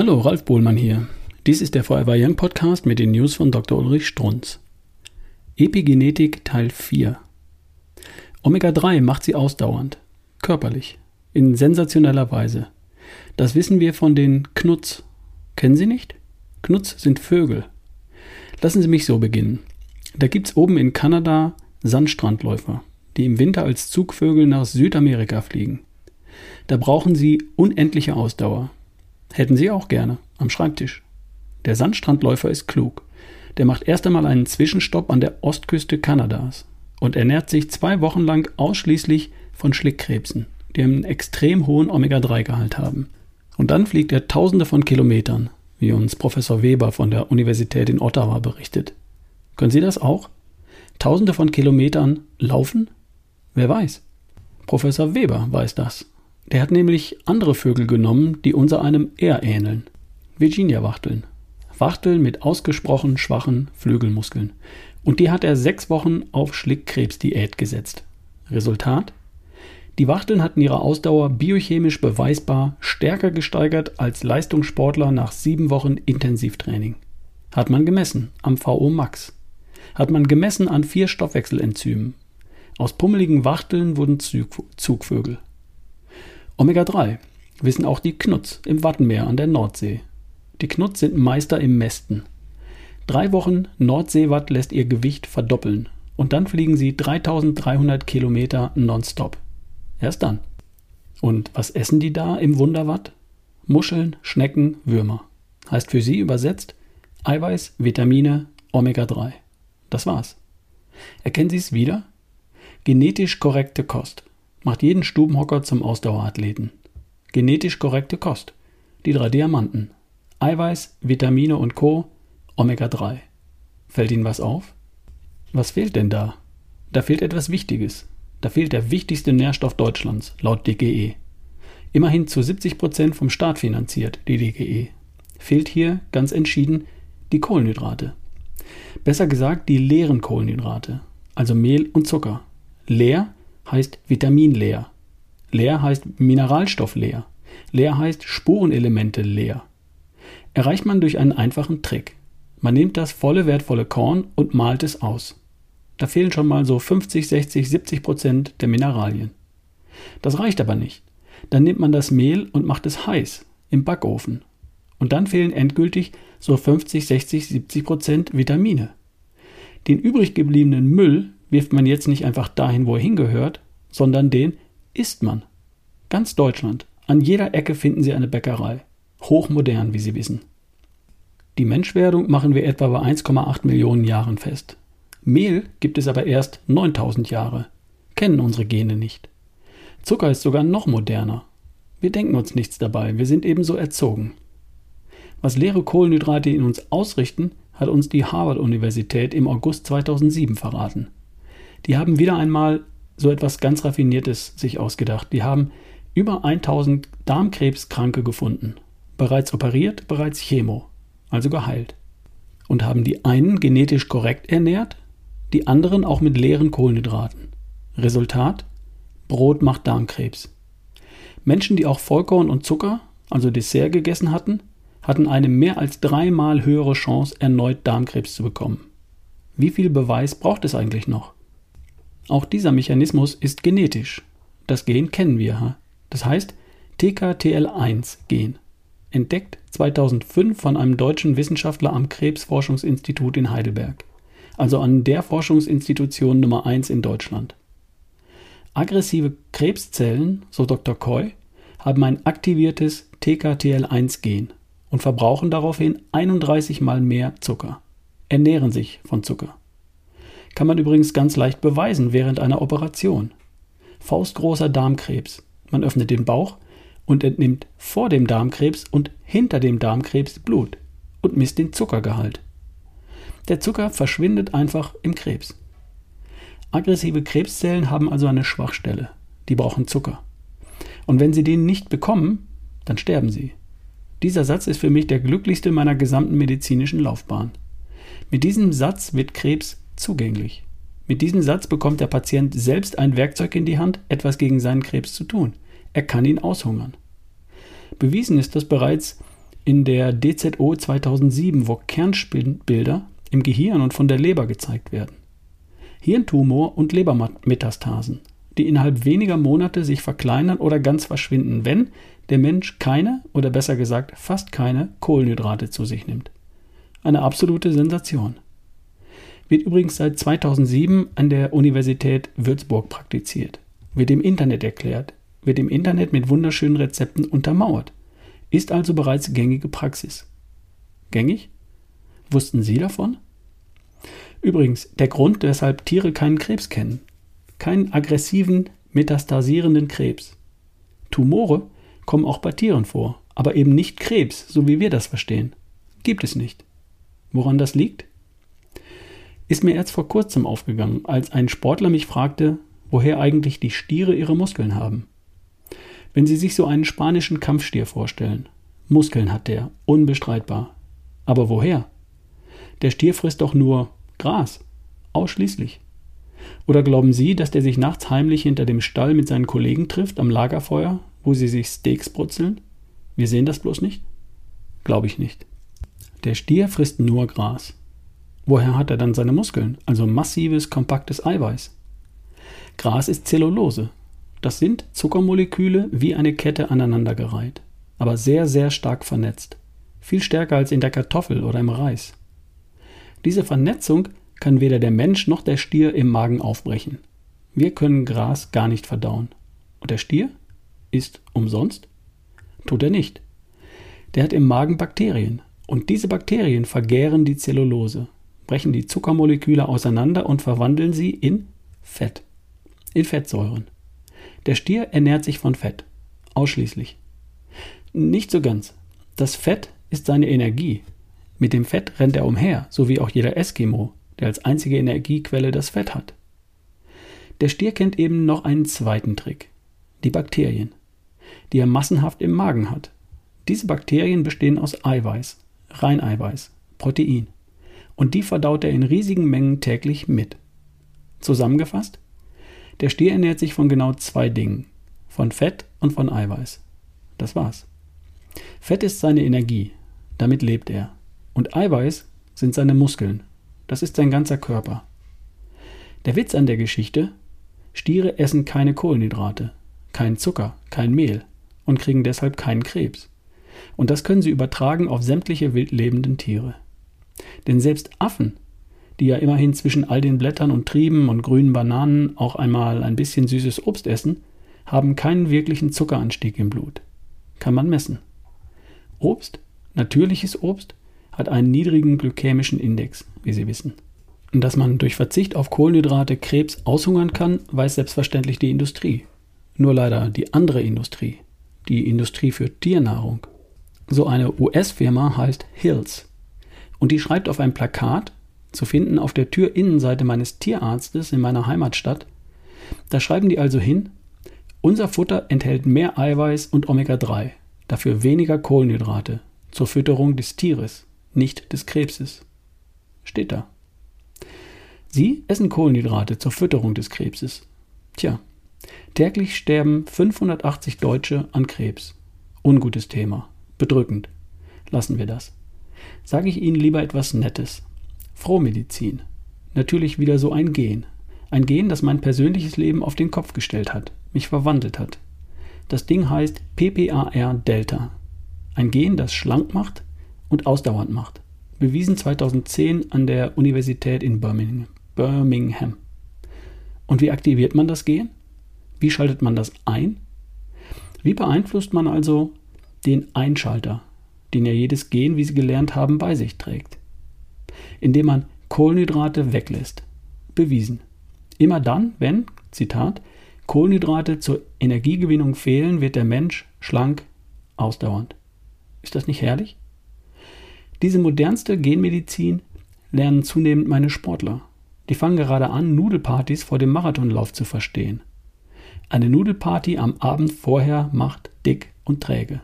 Hallo, Ralf Bohlmann hier. Dies ist der Forever Young Podcast mit den News von Dr. Ulrich Strunz. Epigenetik Teil 4. Omega-3 macht sie ausdauernd, körperlich, in sensationeller Weise. Das wissen wir von den Knutz. Kennen Sie nicht? Knutz sind Vögel. Lassen Sie mich so beginnen. Da gibt's oben in Kanada Sandstrandläufer, die im Winter als Zugvögel nach Südamerika fliegen. Da brauchen sie unendliche Ausdauer. Hätten Sie auch gerne am Schreibtisch. Der Sandstrandläufer ist klug. Der macht erst einmal einen Zwischenstopp an der Ostküste Kanadas und ernährt sich zwei Wochen lang ausschließlich von Schlickkrebsen, die einen extrem hohen Omega-3-Gehalt haben. Und dann fliegt er tausende von Kilometern, wie uns Professor Weber von der Universität in Ottawa berichtet. Können Sie das auch? Tausende von Kilometern laufen? Wer weiß? Professor Weber weiß das. Der hat nämlich andere Vögel genommen, die unser einem eher ähneln. Virginia-Wachteln. Wachteln mit ausgesprochen schwachen Flügelmuskeln. Und die hat er sechs Wochen auf Schlickkrebsdiät gesetzt. Resultat? Die Wachteln hatten ihre Ausdauer biochemisch beweisbar stärker gesteigert als Leistungssportler nach sieben Wochen Intensivtraining. Hat man gemessen am VO Max. Hat man gemessen an vier Stoffwechselenzymen. Aus pummeligen Wachteln wurden Zug Zugvögel. Omega-3 wissen auch die Knutz im Wattenmeer an der Nordsee. Die Knutz sind Meister im Mästen. Drei Wochen Nordseewatt lässt ihr Gewicht verdoppeln und dann fliegen sie 3300 Kilometer nonstop. Erst dann. Und was essen die da im Wunderwatt? Muscheln, Schnecken, Würmer. Heißt für sie übersetzt Eiweiß, Vitamine, Omega-3. Das war's. Erkennen Sie es wieder? Genetisch korrekte Kost macht jeden Stubenhocker zum Ausdauerathleten. Genetisch korrekte Kost. Die drei Diamanten. Eiweiß, Vitamine und Co. Omega-3. Fällt Ihnen was auf? Was fehlt denn da? Da fehlt etwas Wichtiges. Da fehlt der wichtigste Nährstoff Deutschlands, laut DGE. Immerhin zu 70 Prozent vom Staat finanziert, die DGE. Fehlt hier ganz entschieden die Kohlenhydrate. Besser gesagt die leeren Kohlenhydrate, also Mehl und Zucker. Leer heißt vitaminleer. Leer heißt mineralstoffleer. Leer heißt Spurenelemente leer. Erreicht man durch einen einfachen Trick. Man nimmt das volle wertvolle Korn und malt es aus. Da fehlen schon mal so 50, 60, 70 Prozent der Mineralien. Das reicht aber nicht. Dann nimmt man das Mehl und macht es heiß im Backofen. Und dann fehlen endgültig so 50, 60, 70 Prozent Vitamine. Den übrig gebliebenen Müll wirft man jetzt nicht einfach dahin, wo er hingehört, sondern den isst man. Ganz Deutschland. An jeder Ecke finden Sie eine Bäckerei. Hochmodern, wie Sie wissen. Die Menschwerdung machen wir etwa bei 1,8 Millionen Jahren fest. Mehl gibt es aber erst 9000 Jahre. Kennen unsere Gene nicht. Zucker ist sogar noch moderner. Wir denken uns nichts dabei, wir sind ebenso erzogen. Was leere Kohlenhydrate in uns ausrichten, hat uns die Harvard-Universität im August 2007 verraten. Die haben wieder einmal so etwas ganz Raffiniertes sich ausgedacht. Die haben über 1000 Darmkrebskranke gefunden. Bereits operiert, bereits Chemo, also geheilt. Und haben die einen genetisch korrekt ernährt, die anderen auch mit leeren Kohlenhydraten. Resultat? Brot macht Darmkrebs. Menschen, die auch Vollkorn und Zucker, also Dessert gegessen hatten, hatten eine mehr als dreimal höhere Chance, erneut Darmkrebs zu bekommen. Wie viel Beweis braucht es eigentlich noch? Auch dieser Mechanismus ist genetisch. Das Gen kennen wir. Das heißt TKTL1-Gen. Entdeckt 2005 von einem deutschen Wissenschaftler am Krebsforschungsinstitut in Heidelberg. Also an der Forschungsinstitution Nummer 1 in Deutschland. Aggressive Krebszellen, so Dr. Coy, haben ein aktiviertes TKTL1-Gen und verbrauchen daraufhin 31 mal mehr Zucker, ernähren sich von Zucker. Kann man übrigens ganz leicht beweisen während einer Operation. Faustgroßer Darmkrebs. Man öffnet den Bauch und entnimmt vor dem Darmkrebs und hinter dem Darmkrebs Blut und misst den Zuckergehalt. Der Zucker verschwindet einfach im Krebs. Aggressive Krebszellen haben also eine Schwachstelle. Die brauchen Zucker. Und wenn sie den nicht bekommen, dann sterben sie. Dieser Satz ist für mich der glücklichste meiner gesamten medizinischen Laufbahn. Mit diesem Satz wird Krebs zugänglich. Mit diesem Satz bekommt der Patient selbst ein Werkzeug in die Hand, etwas gegen seinen Krebs zu tun. Er kann ihn aushungern. Bewiesen ist das bereits in der DZO 2007, wo Kernspinbilder im Gehirn und von der Leber gezeigt werden. Hirntumor und Lebermetastasen, die innerhalb weniger Monate sich verkleinern oder ganz verschwinden, wenn der Mensch keine oder besser gesagt fast keine Kohlenhydrate zu sich nimmt. Eine absolute Sensation. Wird übrigens seit 2007 an der Universität Würzburg praktiziert, wird im Internet erklärt, wird im Internet mit wunderschönen Rezepten untermauert, ist also bereits gängige Praxis. Gängig? Wussten Sie davon? Übrigens, der Grund, weshalb Tiere keinen Krebs kennen. Keinen aggressiven, metastasierenden Krebs. Tumore kommen auch bei Tieren vor, aber eben nicht Krebs, so wie wir das verstehen. Gibt es nicht. Woran das liegt? Ist mir erst vor kurzem aufgegangen, als ein Sportler mich fragte, woher eigentlich die Stiere ihre Muskeln haben. Wenn Sie sich so einen spanischen Kampfstier vorstellen, Muskeln hat der, unbestreitbar. Aber woher? Der Stier frisst doch nur Gras. Ausschließlich. Oder glauben Sie, dass der sich nachts heimlich hinter dem Stall mit seinen Kollegen trifft am Lagerfeuer, wo sie sich Steaks brutzeln? Wir sehen das bloß nicht? Glaube ich nicht. Der Stier frisst nur Gras. Woher hat er dann seine Muskeln? Also massives, kompaktes Eiweiß. Gras ist Zellulose. Das sind Zuckermoleküle wie eine Kette aneinandergereiht, aber sehr, sehr stark vernetzt. Viel stärker als in der Kartoffel oder im Reis. Diese Vernetzung kann weder der Mensch noch der Stier im Magen aufbrechen. Wir können Gras gar nicht verdauen. Und der Stier? Ist umsonst? Tut er nicht. Der hat im Magen Bakterien. Und diese Bakterien vergären die Zellulose, brechen die Zuckermoleküle auseinander und verwandeln sie in Fett. In Fettsäuren. Der Stier ernährt sich von Fett. Ausschließlich. Nicht so ganz. Das Fett ist seine Energie, mit dem Fett rennt er umher, so wie auch jeder Eskimo, der als einzige Energiequelle das Fett hat. Der Stier kennt eben noch einen zweiten Trick, die Bakterien, die er massenhaft im Magen hat. Diese Bakterien bestehen aus Eiweiß, Reineiweiß, Protein, und die verdaut er in riesigen Mengen täglich mit. Zusammengefasst, der Stier ernährt sich von genau zwei Dingen, von Fett und von Eiweiß. Das war's. Fett ist seine Energie, damit lebt er. Und Eiweiß sind seine Muskeln. Das ist sein ganzer Körper. Der Witz an der Geschichte, Stiere essen keine Kohlenhydrate, kein Zucker, kein Mehl und kriegen deshalb keinen Krebs. Und das können sie übertragen auf sämtliche wildlebenden Tiere. Denn selbst Affen, die ja immerhin zwischen all den Blättern und Trieben und grünen Bananen auch einmal ein bisschen süßes Obst essen, haben keinen wirklichen Zuckeranstieg im Blut. Kann man messen. Obst, natürliches Obst, hat einen niedrigen glykämischen Index, wie Sie wissen. Und dass man durch Verzicht auf Kohlenhydrate Krebs aushungern kann, weiß selbstverständlich die Industrie. Nur leider die andere Industrie, die Industrie für Tiernahrung. So eine US-Firma heißt Hills. Und die schreibt auf ein Plakat, zu finden auf der Türinnenseite meines Tierarztes in meiner Heimatstadt, da schreiben die also hin, unser Futter enthält mehr Eiweiß und Omega-3, dafür weniger Kohlenhydrate zur Fütterung des Tieres nicht des Krebses. Steht da. Sie essen Kohlenhydrate zur Fütterung des Krebses. Tja, täglich sterben 580 Deutsche an Krebs. Ungutes Thema. Bedrückend. Lassen wir das. Sage ich Ihnen lieber etwas Nettes. Frohmedizin. Natürlich wieder so ein Gen. Ein Gen, das mein persönliches Leben auf den Kopf gestellt hat, mich verwandelt hat. Das Ding heißt PPAR Delta. Ein Gen, das schlank macht, und ausdauernd macht. Bewiesen 2010 an der Universität in Birmingham. Und wie aktiviert man das Gen? Wie schaltet man das ein? Wie beeinflusst man also den Einschalter, den ja jedes Gen, wie Sie gelernt haben, bei sich trägt? Indem man Kohlenhydrate weglässt. Bewiesen. Immer dann, wenn, Zitat, Kohlenhydrate zur Energiegewinnung fehlen, wird der Mensch schlank, ausdauernd. Ist das nicht herrlich? Diese modernste Genmedizin lernen zunehmend meine Sportler. Die fangen gerade an, Nudelpartys vor dem Marathonlauf zu verstehen. Eine Nudelparty am Abend vorher macht dick und träge.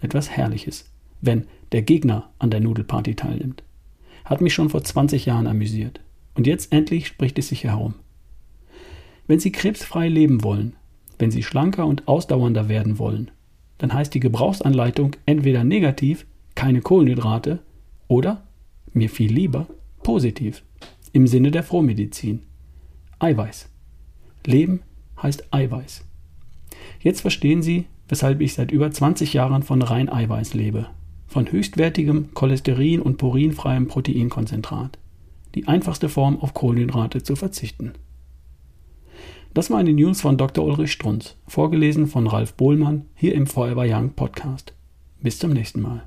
Etwas Herrliches, wenn der Gegner an der Nudelparty teilnimmt. Hat mich schon vor 20 Jahren amüsiert. Und jetzt endlich spricht es sich herum. Wenn Sie krebsfrei leben wollen, wenn Sie schlanker und ausdauernder werden wollen, dann heißt die Gebrauchsanleitung entweder negativ keine Kohlenhydrate oder, mir viel lieber, positiv, im Sinne der Frohmedizin. Eiweiß. Leben heißt Eiweiß. Jetzt verstehen Sie, weshalb ich seit über 20 Jahren von rein Eiweiß lebe. Von höchstwertigem cholesterin- und purinfreiem Proteinkonzentrat. Die einfachste Form, auf Kohlenhydrate zu verzichten. Das war eine News von Dr. Ulrich Strunz, vorgelesen von Ralf Bohlmann hier im Forever Young Podcast. Bis zum nächsten Mal.